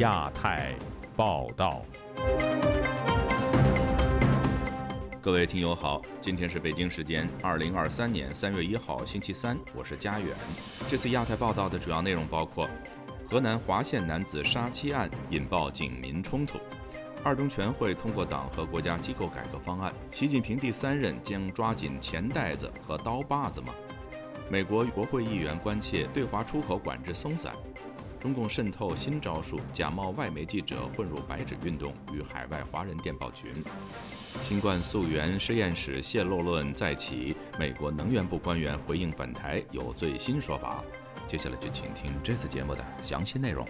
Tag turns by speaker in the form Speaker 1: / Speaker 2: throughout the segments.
Speaker 1: 亚太报道。各位听友好，今天是北京时间二零二三年三月一号星期三，我是佳远。这次亚太报道的主要内容包括：河南滑县男子杀妻案引爆警民冲突；二中全会通过党和国家机构改革方案；习近平第三任将抓紧钱袋子和刀把子吗？美国国会议员关切对华出口管制松散；中共渗透新招数，假冒外媒记者混入白纸运动与海外华人电报群。新冠溯源实验室泄露论再起，美国能源部官员回应本台有最新说法。接下来就请听这次节目的详细内容。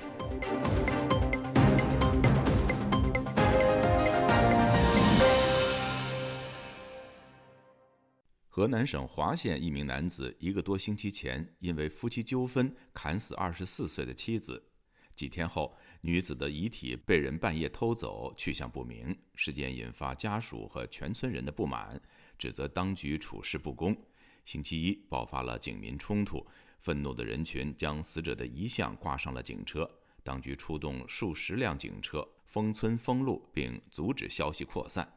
Speaker 1: 河南省滑县一名男子一个多星期前因为夫妻纠纷砍死二十四岁的妻子。几天后，女子的遗体被人半夜偷走，去向不明。事件引发家属和全村人的不满，指责当局处事不公。星期一爆发了警民冲突，愤怒的人群将死者的遗像挂上了警车，当局出动数十辆警车封村封路，并阻止消息扩散。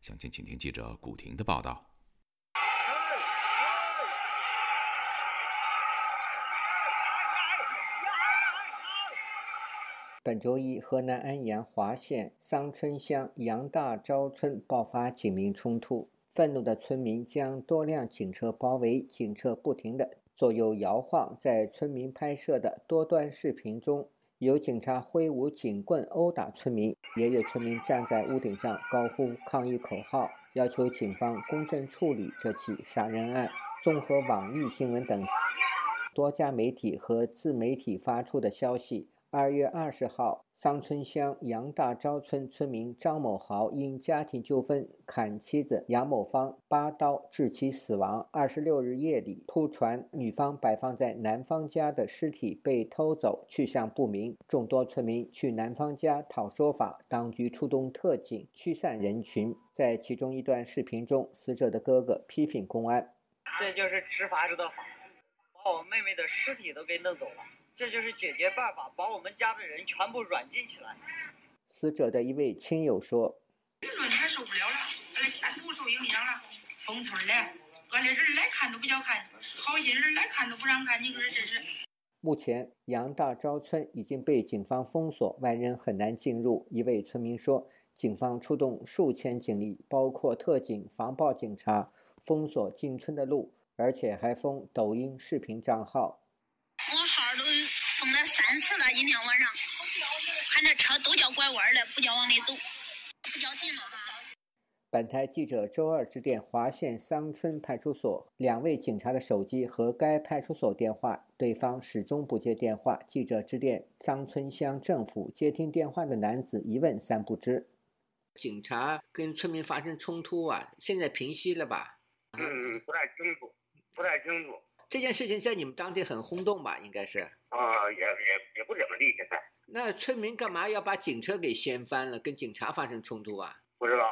Speaker 1: 详情，请听记者古婷的报道。
Speaker 2: 本周一，河南安阳滑县桑村乡杨大昭村爆发警民冲突，愤怒的村民将多辆警车包围，警车不停地左右摇晃。在村民拍摄的多段视频中，有警察挥舞警棍殴打村民，也有村民站在屋顶上高呼抗议口号，要求警方公正处理这起杀人案。综合网易新闻等多家媒体和自媒体发出的消息。二月二十号，桑村乡杨大昭村村民张某豪因家庭纠纷砍妻子杨某芳八刀，致其死亡。二十六日夜里，突传女方摆放在男方家的尸体被偷走，去向不明。众多村民去男方家讨说法，当局出动特警驱散人群。在其中一段视频中，死者的哥哥批评公安：“
Speaker 3: 这就是执法者的法，把我妹妹的尸体都给弄走了。”这就是解决办法，把我们家的人全部软禁起来。
Speaker 2: 死者的一位亲友说：“
Speaker 4: 你说你还受不了了，俺的前途受影响了。封村了，俺的人来看都不叫看，好心人来看都不让看。你说这是？”
Speaker 2: 目前，杨大钊村已经被警方封锁，外人很难进入。一位村民说：“警方出动数千警力，包括特警、防暴警察，封锁进村的路，而且还封抖音视频账号。”
Speaker 5: 今天晚上，看这车都叫拐弯了，不叫往里走，不叫进了哈。
Speaker 2: 本台记者周二致电华县桑村派出所，两位警察的手机和该派出所电话，对方始终不接电话。记者致电桑村乡政府，接听电话的男子一问三不知。警察跟村民发生冲突啊，现在平息了吧？
Speaker 6: 嗯，不太清楚，不太清楚。
Speaker 2: 这件事情在你们当地很轰动吧？应该是。
Speaker 6: 啊，也也也不怎么地。现在。
Speaker 2: 那村民干嘛要把警车给掀翻了，跟警察发生冲突啊？
Speaker 6: 不知道，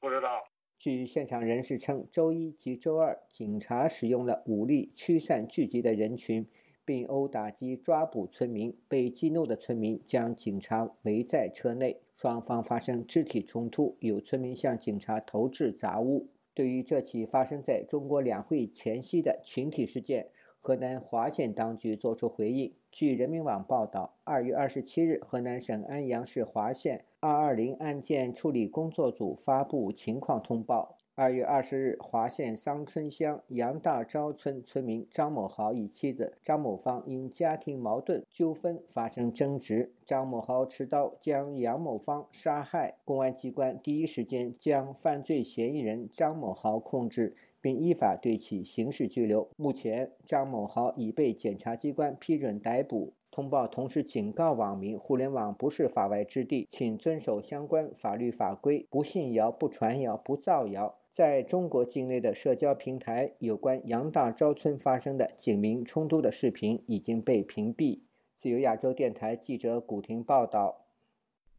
Speaker 6: 不知道。
Speaker 2: 据现场人士称，周一及周二，警察使用了武力驱散聚集的人群，并殴打及抓捕村民。被激怒的村民将警察围在车内，双方发生肢体冲突，有村民向警察投掷杂物。对于这起发生在中国两会前夕的群体事件，河南滑县当局作出回应。据人民网报道，二月二十七日，河南省安阳市滑县二二零案件处理工作组发布情况通报。二月二十日，滑县桑村乡杨大昭村村民张某豪与妻子张某芳因家庭矛盾纠纷发生争执，张某豪持刀将杨某芳杀害。公安机关第一时间将犯罪嫌疑人张某豪控制，并依法对其刑事拘留。目前，张某豪已被检察机关批准逮捕。通报同时警告网民：互联网不是法外之地，请遵守相关法律法规，不信谣、不传谣、不造谣。在中国境内的社交平台，有关杨大昭村发生的警民冲突的视频已经被屏蔽。自由亚洲电台记者古婷报道。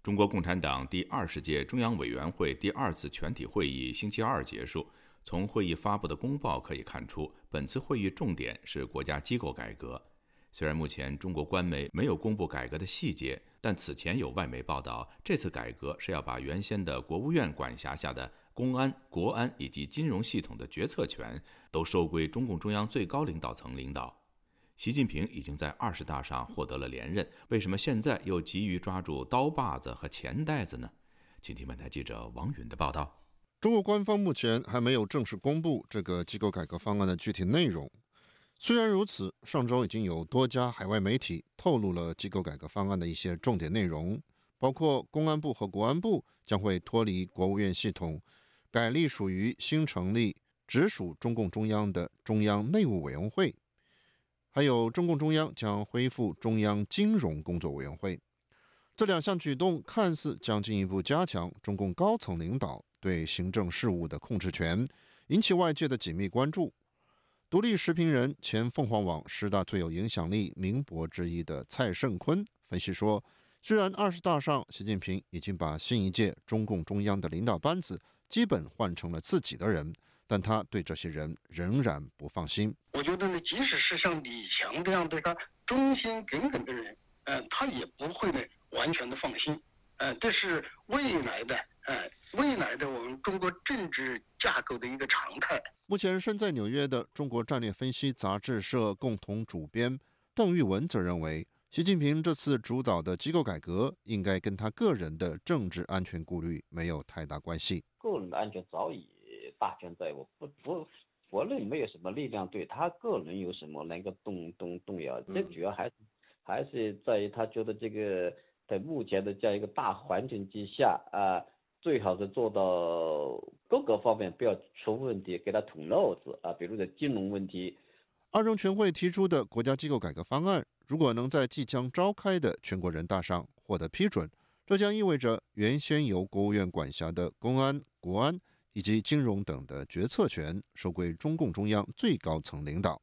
Speaker 1: 中国共产党第二十届中央委员会第二次全体会议星期二结束。从会议发布的公报可以看出，本次会议重点是国家机构改革。虽然目前中国官媒没有公布改革的细节，但此前有外媒报道，这次改革是要把原先的国务院管辖下的公安、国安以及金融系统的决策权都收归中共中央最高领导层领导。习近平已经在二十大上获得了连任，为什么现在又急于抓住刀把子和钱袋子呢？请听本台记者王允的报道。
Speaker 7: 中国官方目前还没有正式公布这个机构改革方案的具体内容。虽然如此，上周已经有多家海外媒体透露了机构改革方案的一些重点内容，包括公安部和国安部将会脱离国务院系统，改隶属于新成立、直属中共中央的中央内务委员会。还有，中共中央将恢复中央金融工作委员会。这两项举动看似将进一步加强中共高层领导对行政事务的控制权，引起外界的紧密关注。独立时评人、前凤凰网十大最有影响力名博之一的蔡胜坤分析说：“虽然二十大上，习近平已经把新一届中共中央的领导班子基本换成了自己的人。”但他对这些人仍然不放心。
Speaker 8: 我觉得呢，即使是像李强这样对他忠心耿耿的人，嗯，他也不会呢完全的放心。嗯，这是未来的，嗯，未来的我们中国政治架构的一个常态。
Speaker 7: 目前身在纽约的中国战略分析杂志社共同主编邓玉文则认为，习近平这次主导的机构改革应该跟他个人的政治安全顾虑没有太大关系。
Speaker 9: 个人的安全早已。大权在握，不不，国内没有什么力量对他个人有什么能够动动动摇。这主要还是还是在于他觉得这个在目前的这样一个大环境之下啊，最好是做到各个方面不要出问题，给他捅漏子啊，比如在金融问题。
Speaker 7: 二中全会提出的国家机构改革方案，如果能在即将召开的全国人大上获得批准，这将意味着原先由国务院管辖的公安、国安。以及金融等的决策权收归中共中央最高层领导，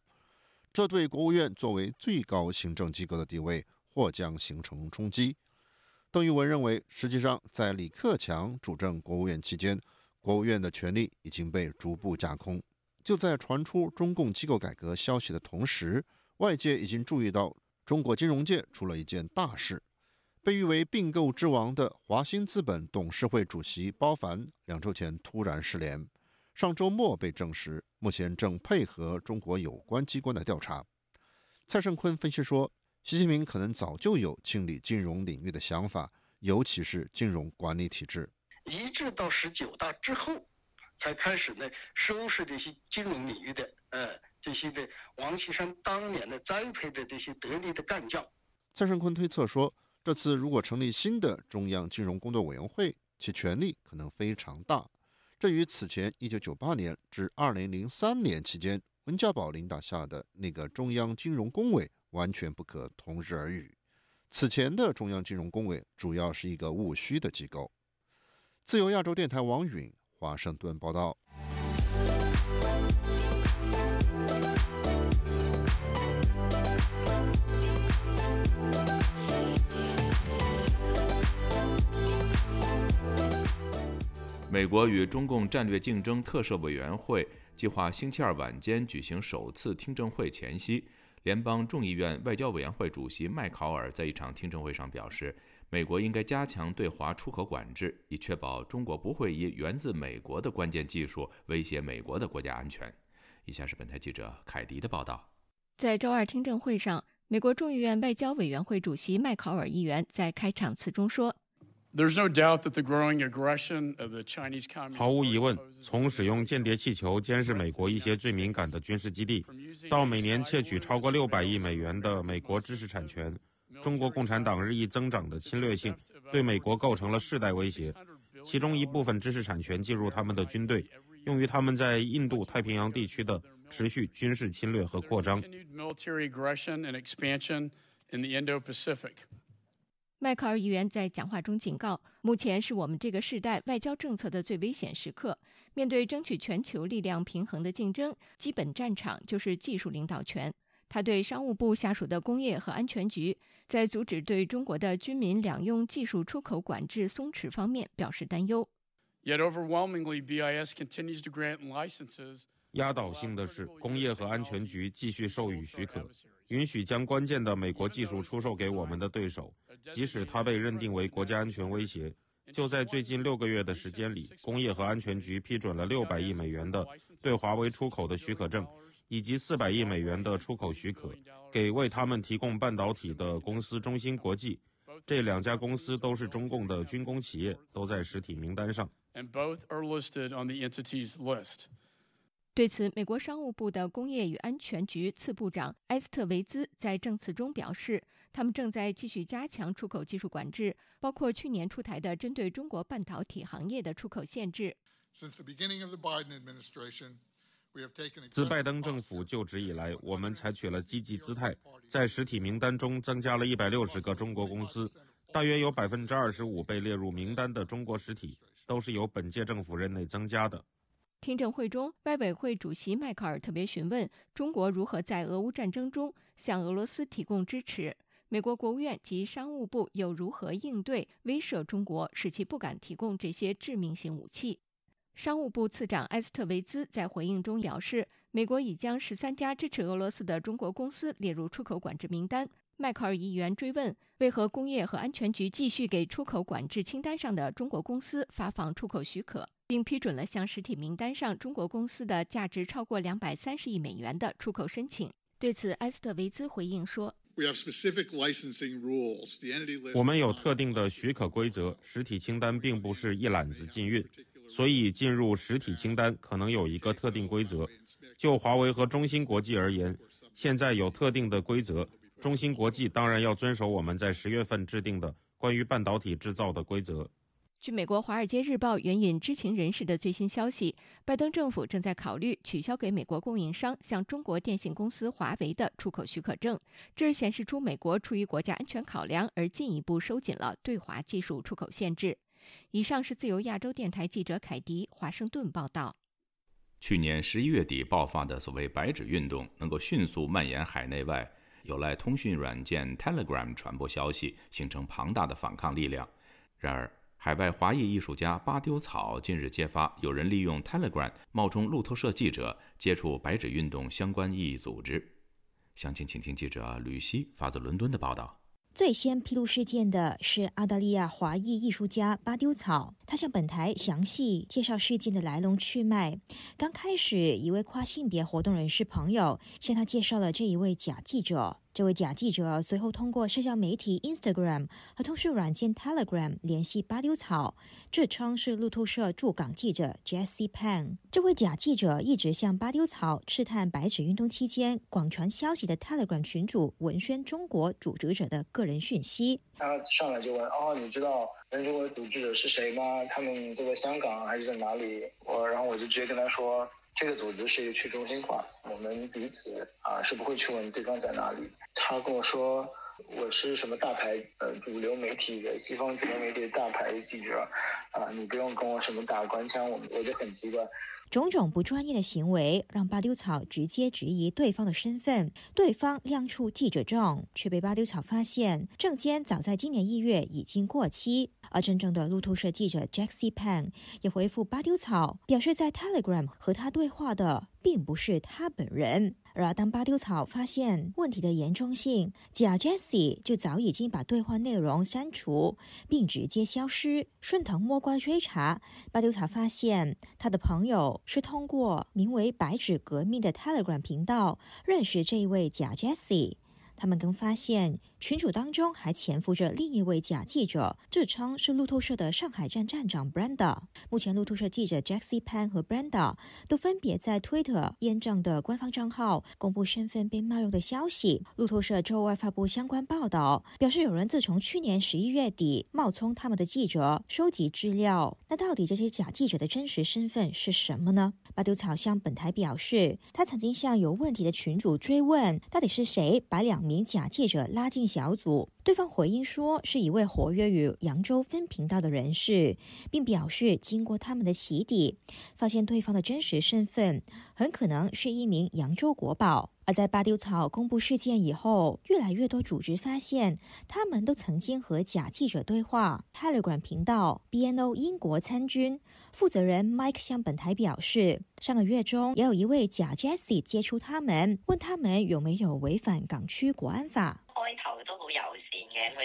Speaker 7: 这对国务院作为最高行政机构的地位或将形成冲击。邓玉文认为，实际上在李克强主政国务院期间，国务院的权力已经被逐步架空。就在传出中共机构改革消息的同时，外界已经注意到中国金融界出了一件大事。被誉为并购之王的华兴资本董事会主席包凡两周前突然失联，上周末被证实，目前正配合中国有关机关的调查。蔡胜坤分析说，习近平可能早就有清理金融领域的想法，尤其是金融管理体制。
Speaker 8: 一直到十九大之后，才开始呢收拾这些金融领域的呃这些的王岐山当年的栽培的这些得力的干将。
Speaker 7: 蔡胜坤推测说。这次如果成立新的中央金融工作委员会，其权力可能非常大。这与此前1998年至2003年期间温家宝领导下的那个中央金融工委完全不可同日而语。此前的中央金融工委主要是一个务虚的机构。自由亚洲电台王允华盛顿报道。
Speaker 1: 美国与中共战略竞争特设委员会计划星期二晚间举行首次听证会前夕，联邦众议院外交委员会主席麦考尔在一场听证会上表示，美国应该加强对华出口管制，以确保中国不会以源自美国的关键技术威胁美国的国家安全。以下是本台记者凯迪的报道。
Speaker 10: 在周二听证会上，美国众议院外交委员会主席麦考尔议员在开场词中说。
Speaker 11: 毫无疑问，从使用间谍气球监视美国一些最敏感的军事基地，到每年窃取超过六百亿美元的美国知识产权，中国共产党日益增长的侵略性对美国构成了世代威胁。其中一部分知识产权进入他们的军队，用于他们在印度太平洋地区的持续军事侵略和扩张。
Speaker 10: 迈克尔议员在讲话中警告：“目前是我们这个时代外交政策的最危险时刻。面对争取全球力量平衡的竞争，基本战场就是技术领导权。”他对商务部下属的工业和安全局在阻止对中国的军民两用技术出口管制松弛方面表示担忧。
Speaker 11: 压倒性的是，工业和安全局继续授予许可。允许将关键的美国技术出售给我们的对手，即使它被认定为国家安全威胁。就在最近六个月的时间里，工业和安全局批准了六百亿美元的对华为出口的许可证，以及四百亿美元的出口许可，给为他们提供半导体的公司中芯国际。这两家公司都是中共的军工企业，都在实体名单上。
Speaker 10: 对此，美国商务部的工业与安全局次部长埃斯特维兹在证词中表示，他们正在继续加强出口技术管制，包括去年出台的针对中国半导体行业的出口限制。
Speaker 11: 自拜登政府就职以来，我们采取了积极姿态，在实体名单中增加了一百六十个中国公司，大约有百分之二十五被列入名单的中国实体都是由本届政府任内增加的。
Speaker 10: 听证会中，外委会主席迈克尔特别询问中国如何在俄乌战争中向俄罗斯提供支持，美国国务院及商务部又如何应对威慑中国，使其不敢提供这些致命性武器？商务部次长埃斯特维兹在回应中表示，美国已将十三家支持俄罗斯的中国公司列入出口管制名单。迈克尔议员追问，为何工业和安全局继续给出口管制清单上的中国公司发放出口许可？并批准了向实体名单上中国公司的价值超过两百三十亿美元的出口申请。对此，埃斯特维兹回应说：“
Speaker 11: 我们有特定的许可规则，实体清单并不是一揽子禁运，所以进入实体清单可能有一个特定规则。就华为和中芯国际而言，现在有特定的规则。中芯国际当然要遵守我们在十月份制定的关于半导体制造的规则。”
Speaker 10: 据美国《华尔街日报》援引知情人士的最新消息，拜登政府正在考虑取消给美国供应商向中国电信公司华为的出口许可证。这显示出美国出于国家安全考量而进一步收紧了对华技术出口限制。以上是自由亚洲电台记者凯迪华盛顿报道。
Speaker 1: 去年十一月底爆发的所谓“白纸运动”能够迅速蔓延海内外，有赖通讯软件 Telegram 传播消息，形成庞大的反抗力量。然而，海外华裔艺术家巴丢草近日揭发，有人利用 Telegram 冒充路透社记者，接触白纸运动相关异议组织。详情，请听记者吕希发自伦敦的报道。
Speaker 12: 最先披露事件的是澳大利亚华裔艺术家巴丢草，他向本台详细介绍事件的来龙去脉。刚开始，一位跨性别活动人士朋友向他介绍了这一位假记者。这位假记者随后通过社交媒体 Instagram 和通讯软件 Telegram 联系巴丢草，自称是路透社驻港记者 Jesse Pan。这位假记者一直向巴丢草试探白纸运动期间广传消息的 Telegram 群主文宣中国组织者的个人讯息。
Speaker 13: 他上来就问：“哦，你知道文中国组织者是谁吗？他们都在香港还是在哪里？”我然后我就直接跟他说。这个组织是一个去中心化，我们彼此啊是不会去问对方在哪里。他跟我说我是什么大牌呃主流媒体的西方主流媒体大牌记者，啊你不用跟我什么打官腔，我我就很奇怪。
Speaker 12: 种种不专业的行为让巴丢草直接质疑对方的身份，对方亮出记者证，却被巴丢草发现证件早在今年一月已经过期。而真正的路透社记者 Jackie Pan 也回复巴丢草，表示在 Telegram 和他对话的并不是他本人。而当巴丢草发现问题的严重性，假 Jesse 就早已经把对话内容删除，并直接消失。顺藤摸瓜追查，巴丢草发现他的朋友是通过名为“白纸革命”的 Telegram 频道认识这一位假 Jesse。他们更发现。群主当中还潜伏着另一位假记者，自称是路透社的上海站站长 Brenda。目前，路透社记者 Jackie Pan 和 Brenda 都分别在 Twitter 验证的官方账号公布身份被冒用的消息。路透社周二发布相关报道，表示有人自从去年十一月底冒充他们的记者收集资料。那到底这些假记者的真实身份是什么呢？巴丢草向本台表示，他曾经向有问题的群主追问，到底是谁把两名假记者拉进。小组对方回应说，是一位活跃于扬州分频道的人士，并表示经过他们的起底，发现对方的真实身份很可能是一名扬州国宝。而在巴丢草公布事件以后，越来越多组织发现，他们都曾经和假记者对话。Telegram 频道 BNO 英国参军负责人 Mike 向本台表示，上个月中也有一位假 Jessie 接触他们，问他们有没有违反港区国安法。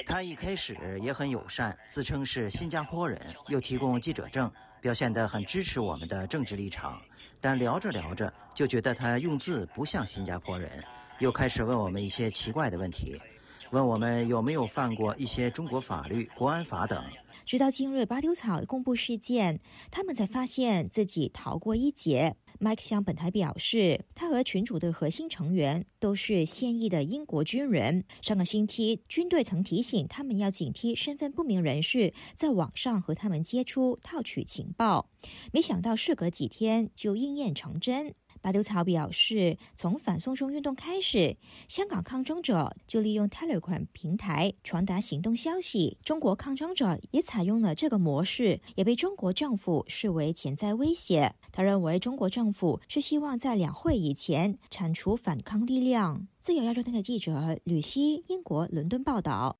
Speaker 14: 他一开始也很友善，自称是新加坡人，又提供记者证，表现得很支持我们的政治立场。但聊着聊着，就觉得他用字不像新加坡人，又开始问我们一些奇怪的问题，问我们有没有犯过一些中国法律、国安法等。
Speaker 12: 直到今日，拔丢草公布事件，他们才发现自己逃过一劫。Mike 向本台表示，他和群主的核心成员都是现役的英国军人。上个星期，军队曾提醒他们要警惕身份不明人士在网上和他们接触，套取情报。没想到，事隔几天就应验成真。巴丢草表示，从反送中运动开始，香港抗争者就利用 Telegram 平台传达行动消息。中国抗争者也采用了这个模式，也被中国政府视为潜在威胁。他认为，中国政府是希望在两会以前铲除反抗力量。自由亚洲电台记者吕希，英国伦敦报道。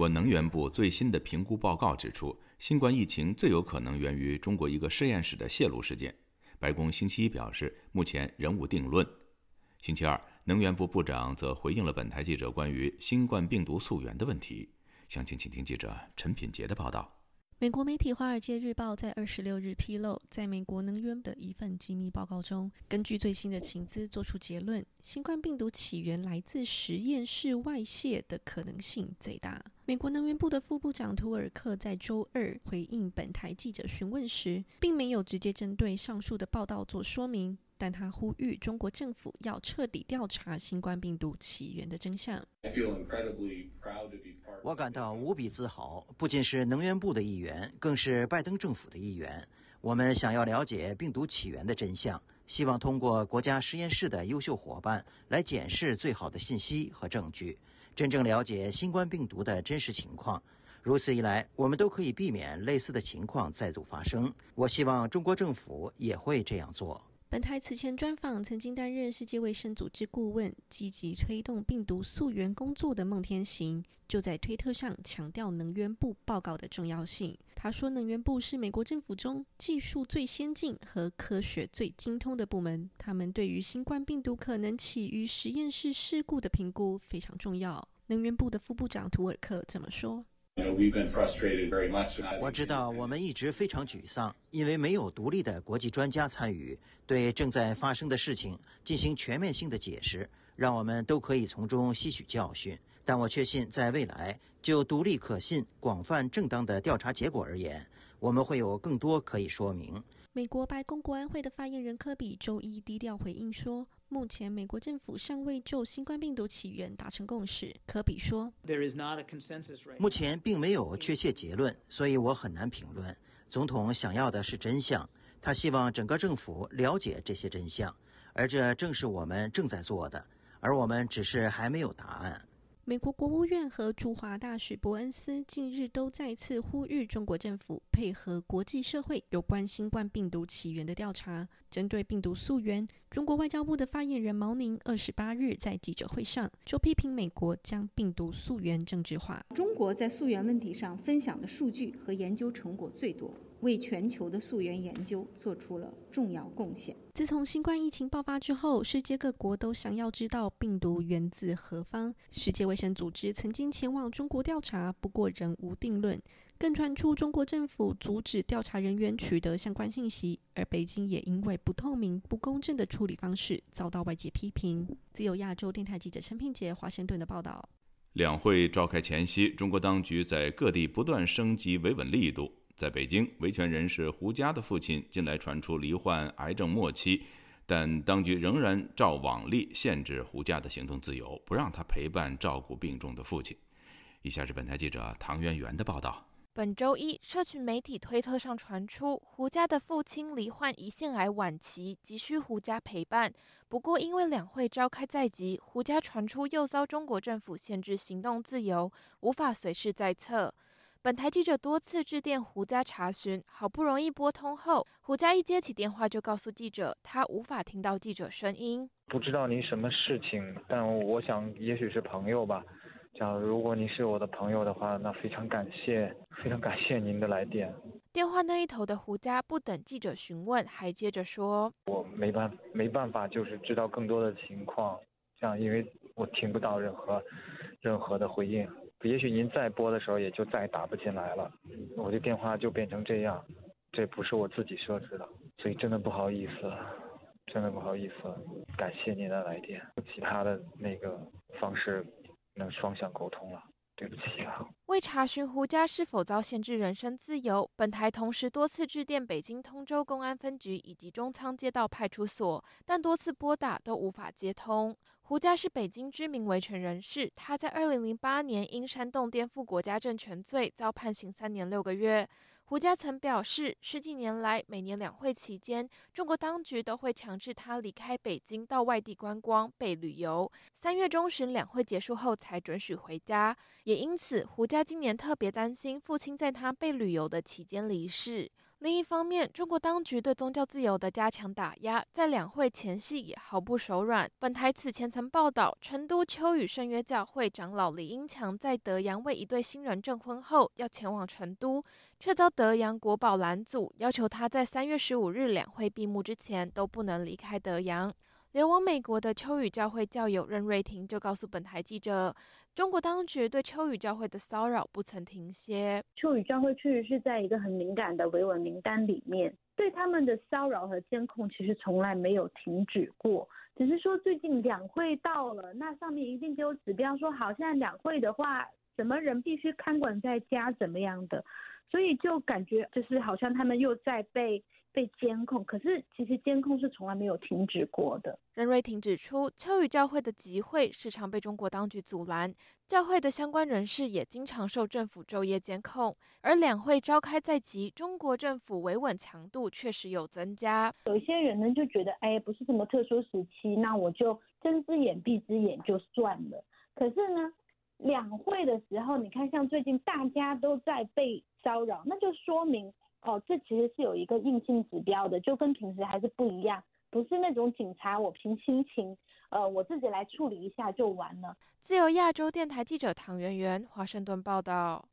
Speaker 1: 国能源部最新的评估报告指出，新冠疫情最有可能源于中国一个实验室的泄露事件。白宫星期一表示，目前仍无定论。星期二，能源部部长则回应了本台记者关于新冠病毒溯源的问题。详情，请听记者陈品杰的报道。
Speaker 15: 美国媒体《华尔街日报》在二十六日披露，在美国能源的一份机密报告中，根据最新的情资做出结论：新冠病毒起源来自实验室外泄的可能性最大。美国能源部的副部长图尔克在周二回应本台记者询问时，并没有直接针对上述的报道做说明，但他呼吁中国政府要彻底调查新冠病毒起源的真相。
Speaker 14: 我感到无比自豪，不仅是能源部的一员，更是拜登政府的一员。我们想要了解病毒起源的真相，希望通过国家实验室的优秀伙伴来检视最好的信息和证据，真正了解新冠病毒的真实情况。如此一来，我们都可以避免类似的情况再度发生。我希望中国政府也会这样做。
Speaker 15: 本台此前专访曾经担任世界卫生组织顾问、积极推动病毒溯源工作的孟天行，就在推特上强调能源部报告的重要性。他说：“能源部是美国政府中技术最先进和科学最精通的部门，他们对于新冠病毒可能起于实验室事故的评估非常重要。”能源部的副部长图尔克怎么说。
Speaker 14: 我知道我们一直非常沮丧，因为没有独立的国际专家参与对正在发生的事情进行全面性的解释，让我们都可以从中吸取教训。但我确信，在未来，就独立、可信、广泛、正当的调查结果而言，我们会有更多可以说明。
Speaker 15: 美国白宫国安会的发言人科比周一低调回应说。目前，美国政府尚未就新冠病毒起源达成共识。科比说：“
Speaker 14: 目前并没有确切结论，所以我很难评论。总统想要的是真相，他希望整个政府了解这些真相，而这正是我们正在做的，而我们只是还没有答案。”
Speaker 15: 美国国务院和驻华大使伯恩斯近日都再次呼吁中国政府配合国际社会有关新冠病毒起源的调查。针对病毒溯源，中国外交部的发言人毛宁二十八日在记者会上就批评美国将病毒溯源政治化。
Speaker 16: 中国在溯源问题上分享的数据和研究成果最多。为全球的溯源研究做出了重要贡献。
Speaker 15: 自从新冠疫情爆发之后，世界各国都想要知道病毒源自何方。世界卫生组织曾经前往中国调查，不过仍无定论。更传出中国政府阻止调查人员取得相关信息，而北京也因为不透明、不公正的处理方式遭到外界批评。自由亚洲电台记者陈品杰华盛顿的报道。
Speaker 1: 两会召开前夕，中国当局在各地不断升级维稳力度。在北京，维权人士胡佳的父亲近来传出罹患癌症末期，但当局仍然照往例限制胡佳的行动自由，不让他陪伴照顾病重的父亲。以下是本台记者唐媛媛的报道。
Speaker 17: 本周一，社群媒体推特上传出胡家的父亲罹患胰腺癌晚期，急需胡家陪伴。不过，因为两会召开在即，胡家传出又遭中国政府限制行动自由，无法随时在侧。本台记者多次致电胡家查询，好不容易拨通后，胡家一接起电话就告诉记者，他无法听到记者声音。
Speaker 18: 不知道您什么事情，但我想也许是朋友吧。假如果您是我的朋友的话，那非常感谢，非常感谢您的来电。
Speaker 17: 电话那一头的胡家不等记者询问，还接着说：“
Speaker 18: 我没办没办法，就是知道更多的情况，这样因为我听不到任何任何的回应。也许您再拨的时候，也就再打不进来了，我的电话就变成这样。这不是我自己设置的，所以真的不好意思，真的不好意思。感谢您的来电，其他的那个方式。”能双向沟通了，对不起啊。
Speaker 17: 为查询胡家是否遭限制人身自由，本台同时多次致电北京通州公安分局以及中仓街道派出所，但多次拨打都无法接通。胡家是北京知名维权人士，他在二零零八年因煽动颠覆国家政权罪遭判刑三年六个月。胡家曾表示，十几年来，每年两会期间，中国当局都会强制他离开北京到外地观光、被旅游。三月中旬两会结束后才准许回家，也因此，胡家今年特别担心父亲在他被旅游的期间离世。另一方面，中国当局对宗教自由的加强打压，在两会前夕也毫不手软。本台此前曾报道，成都秋雨圣约教会长老李英强在德阳为一对新人证婚后，要前往成都，却遭德阳国宝拦阻，要求他在三月十五日两会闭幕之前都不能离开德阳。流亡美国的秋雨教会教友任瑞婷就告诉本台记者，中国当局对秋雨教会的骚扰不曾停歇。
Speaker 19: 秋雨教会确实是在一个很敏感的维稳名单里面，对他们的骚扰和监控其实从来没有停止过，只是说最近两会到了，那上面一定就有指标说，好像两会的话，什么人必须看管在家怎么样的，所以就感觉就是好像他们又在被。被监控，可是其实监控是从来没有停止过的。
Speaker 17: 任瑞婷指出，秋雨教会的集会时常被中国当局阻拦，教会的相关人士也经常受政府昼夜监控。而两会召开在即，中国政府维稳强度确实有增加。
Speaker 19: 有些人呢就觉得，哎，不是什么特殊时期，那我就睁只眼闭只眼就算了。可是呢，两会的时候，你看像最近大家都在被骚扰，那就说明。哦，这其实是有一个硬性指标的，就跟平时还是不一样，不是那种警察我凭心情，呃，我自己来处理一下就完了。
Speaker 17: 自由亚洲电台记者唐媛媛，华盛顿报道。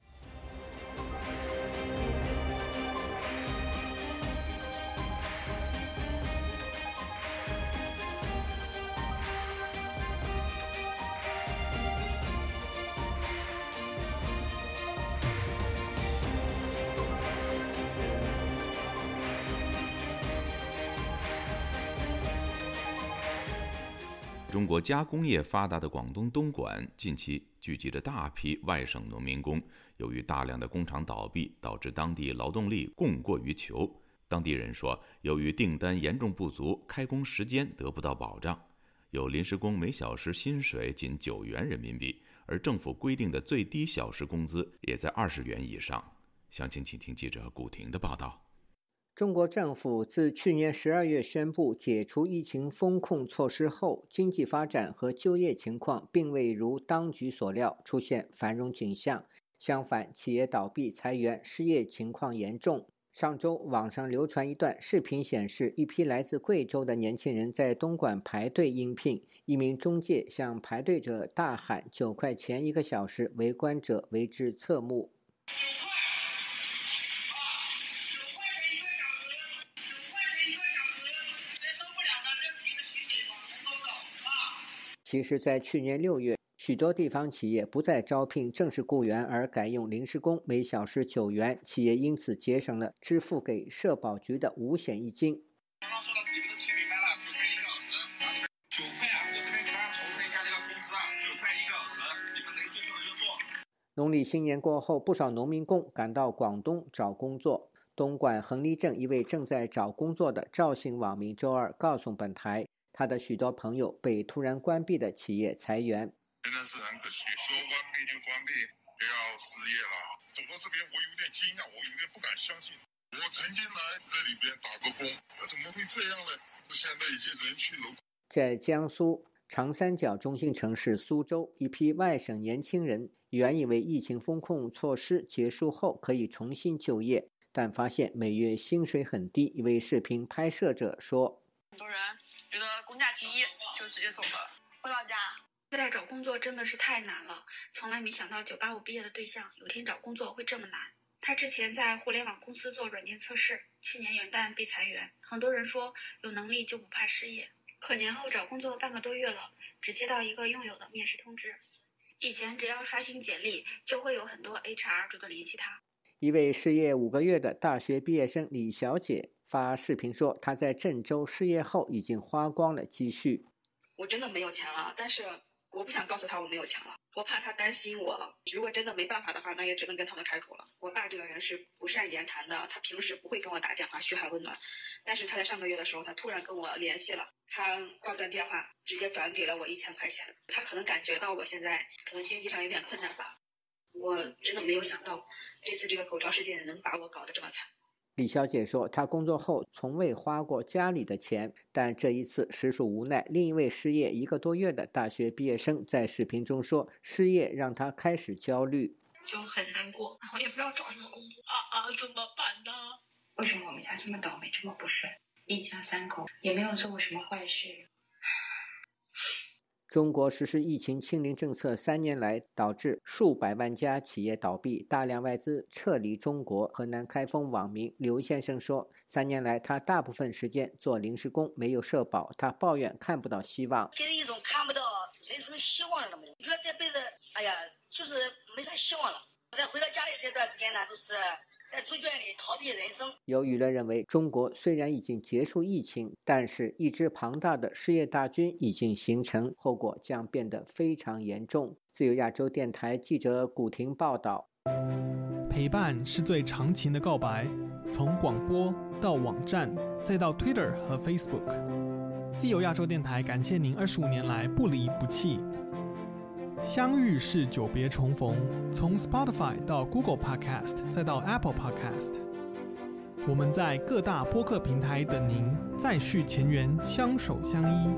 Speaker 1: 中国加工业发达的广东东莞近期聚集着大批外省农民工，由于大量的工厂倒闭，导致当地劳动力供过于求。当地人说，由于订单严重不足，开工时间得不到保障，有临时工每小时薪水仅九元人民币，而政府规定的最低小时工资也在二十元以上。详情，请听记者古婷的报道。
Speaker 2: 中国政府自去年十二月宣布解除疫情封控措施后，经济发展和就业情况并未如当局所料出现繁荣景象。相反，企业倒闭、裁员、失业情况严重。上周，网上流传一段视频，显示一批来自贵州的年轻人在东莞排队应聘，一名中介向排队者大喊“九块钱一个小时”，围观者为之侧目。其实，在去年六月，许多地方企业不再招聘正式雇员，而改用临时工，每小时九元，企业因此节省了支付给社保局的五险一金。刚刚说到你们都听明白了，九块一个小时，九块啊！我这边给大家重申一下这个工资啊，九块一个小时，你们能接受就做。农历新年过后，不少农民工赶到广东找工作。东莞横沥镇一位正在找工作的赵姓网民周二告诉本台。他的许多朋友被突然关闭的企业裁员，
Speaker 20: 真的是很可惜。说关闭就关闭，要失业了。走到这边，我有点惊讶，我有点不敢相信。我曾经来这里边打过工，那怎么会这样呢？现在已经人去楼空。
Speaker 2: 在江苏长三角中心城市苏州，一批外省年轻人原以为疫情风控措施结束后可以重新就业，但发现每月薪水很低。一位视频拍摄者说：“
Speaker 21: 很多人觉得工价低，就直接走了，回老家。”
Speaker 22: 现在找工作真的是太难了，从来没想到985毕业的对象有天找工作会这么难。他之前在互联网公司做软件测试，去年元旦被裁员。很多人说有能力就不怕失业，可年后找工作半个多月了，只接到一个用友的面试通知。以前只要刷新简历，就会有很多 HR 主动联系他。
Speaker 2: 一位失业五个月的大学毕业生李小姐发视频说，他在郑州失业后已经花光了积蓄。
Speaker 23: 我真的没有钱了，但是。我不想告诉他我没有钱了，我怕他担心我。如果真的没办法的话，那也只能跟他们开口了。我爸这个人是不善言谈的，他平时不会跟我打电话嘘寒问暖，但是他在上个月的时候，他突然跟我联系了，他挂断电话，直接转给了我一千块钱。他可能感觉到我现在可能经济上有点困难吧，我真的没有想到这次这个口罩事件能把我搞得这么惨。
Speaker 2: 李小姐说：“她工作后从未花过家里的钱，但这一次实属无奈。”另一位失业一个多月的大学毕业生在视频中说：“失业让她开始焦虑，
Speaker 22: 就很难过，然后也不知道找什么工作啊啊，怎么办呢？为什么我们家这么倒霉，这么不顺？一家三口也没有做过什么坏事。”
Speaker 2: 中国实施疫情清零政策三年来，导致数百万家企业倒闭，大量外资撤离中国。河南开封网民刘先生说：“三年来，他大部分时间做临时工，没有社保，他抱怨看不到希望，
Speaker 24: 给人一种看不到人生希望的那么觉得这辈子，哎呀，就是没啥希望了。再回到家里这段时间呢，都是。”在猪圈里逃避人生。
Speaker 2: 有舆论认为，中国虽然已经结束疫情，但是一支庞大的失业大军已经形成，后果将变得非常严重。自由亚洲电台记者古婷报道。
Speaker 25: 陪伴是最长情的告白，从广播到网站，再到 Twitter 和 Facebook。自由亚洲电台感谢您二十五年来不离不弃。相遇是久别重逢，从 Spotify 到 Google Podcast，再到 Apple Podcast，我们在各大播客平台等您，再续前缘，相守相依。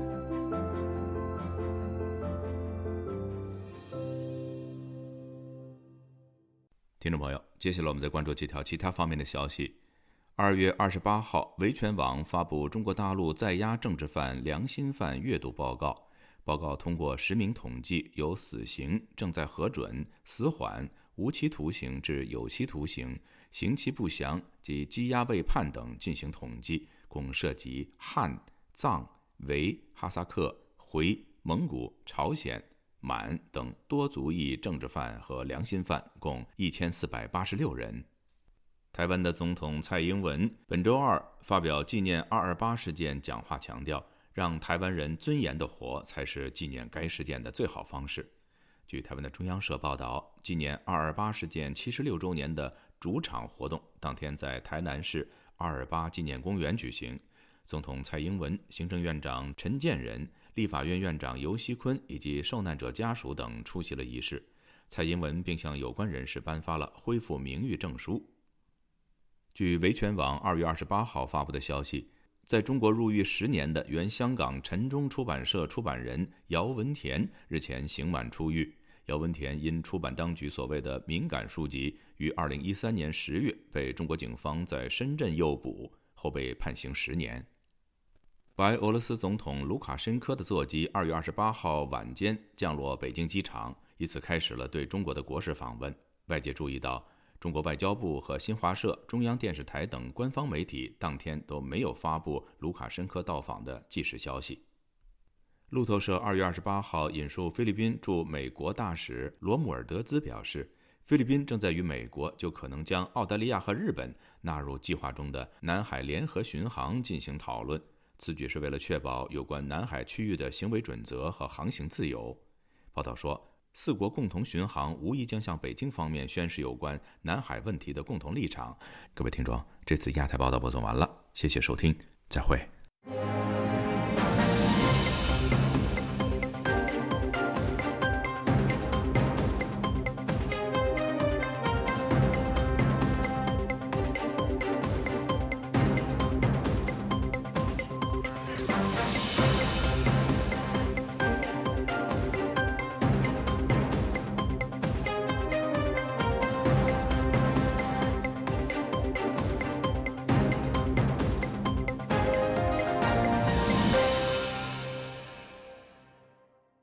Speaker 1: 听众朋友，接下来我们再关注几条其他方面的消息。二月二十八号，维权网发布中国大陆在押政治犯良心犯阅读报告。报告通过实名统计，由死刑、正在核准、死缓、无期徒刑至有期徒刑、刑期不详及羁押未判等进行统计，共涉及汉、藏、维、哈萨克、回、蒙古、朝鲜、满等多族裔政治犯和良心犯，共一千四百八十六人。台湾的总统蔡英文本周二发表纪念二二八事件讲话，强调。让台湾人尊严的活，才是纪念该事件的最好方式。据台湾的中央社报道，纪念二二八事件七十六周年的主场活动当天在台南市二二八纪念公园举行。总统蔡英文、行政院长陈建仁、立法院院长游锡坤以及受难者家属等出席了仪式。蔡英文并向有关人士颁发了恢复名誉证书。据维权网二月二十八号发布的消息。在中国入狱十年的原香港陈忠出版社出版人姚文田日前刑满出狱。姚文田因出版当局所谓的敏感书籍，于二零一三年十月被中国警方在深圳诱捕，后被判刑十年。白俄罗斯总统卢卡申科的座机二月二十八号晚间降落北京机场，以此开始了对中国的国事访问。外界注意到。中国外交部和新华社、中央电视台等官方媒体当天都没有发布卢卡申科到访的即时消息。路透社二月二十八号引述菲律宾驻美国大使罗姆尔德兹表示，菲律宾正在与美国就可能将澳大利亚和日本纳入计划中的南海联合巡航进行讨论。此举是为了确保有关南海区域的行为准则和航行自由。报道说。四国共同巡航无疑将向北京方面宣示有关南海问题的共同立场。各位听众，这次亚太报道播送完了，谢谢收听，再会。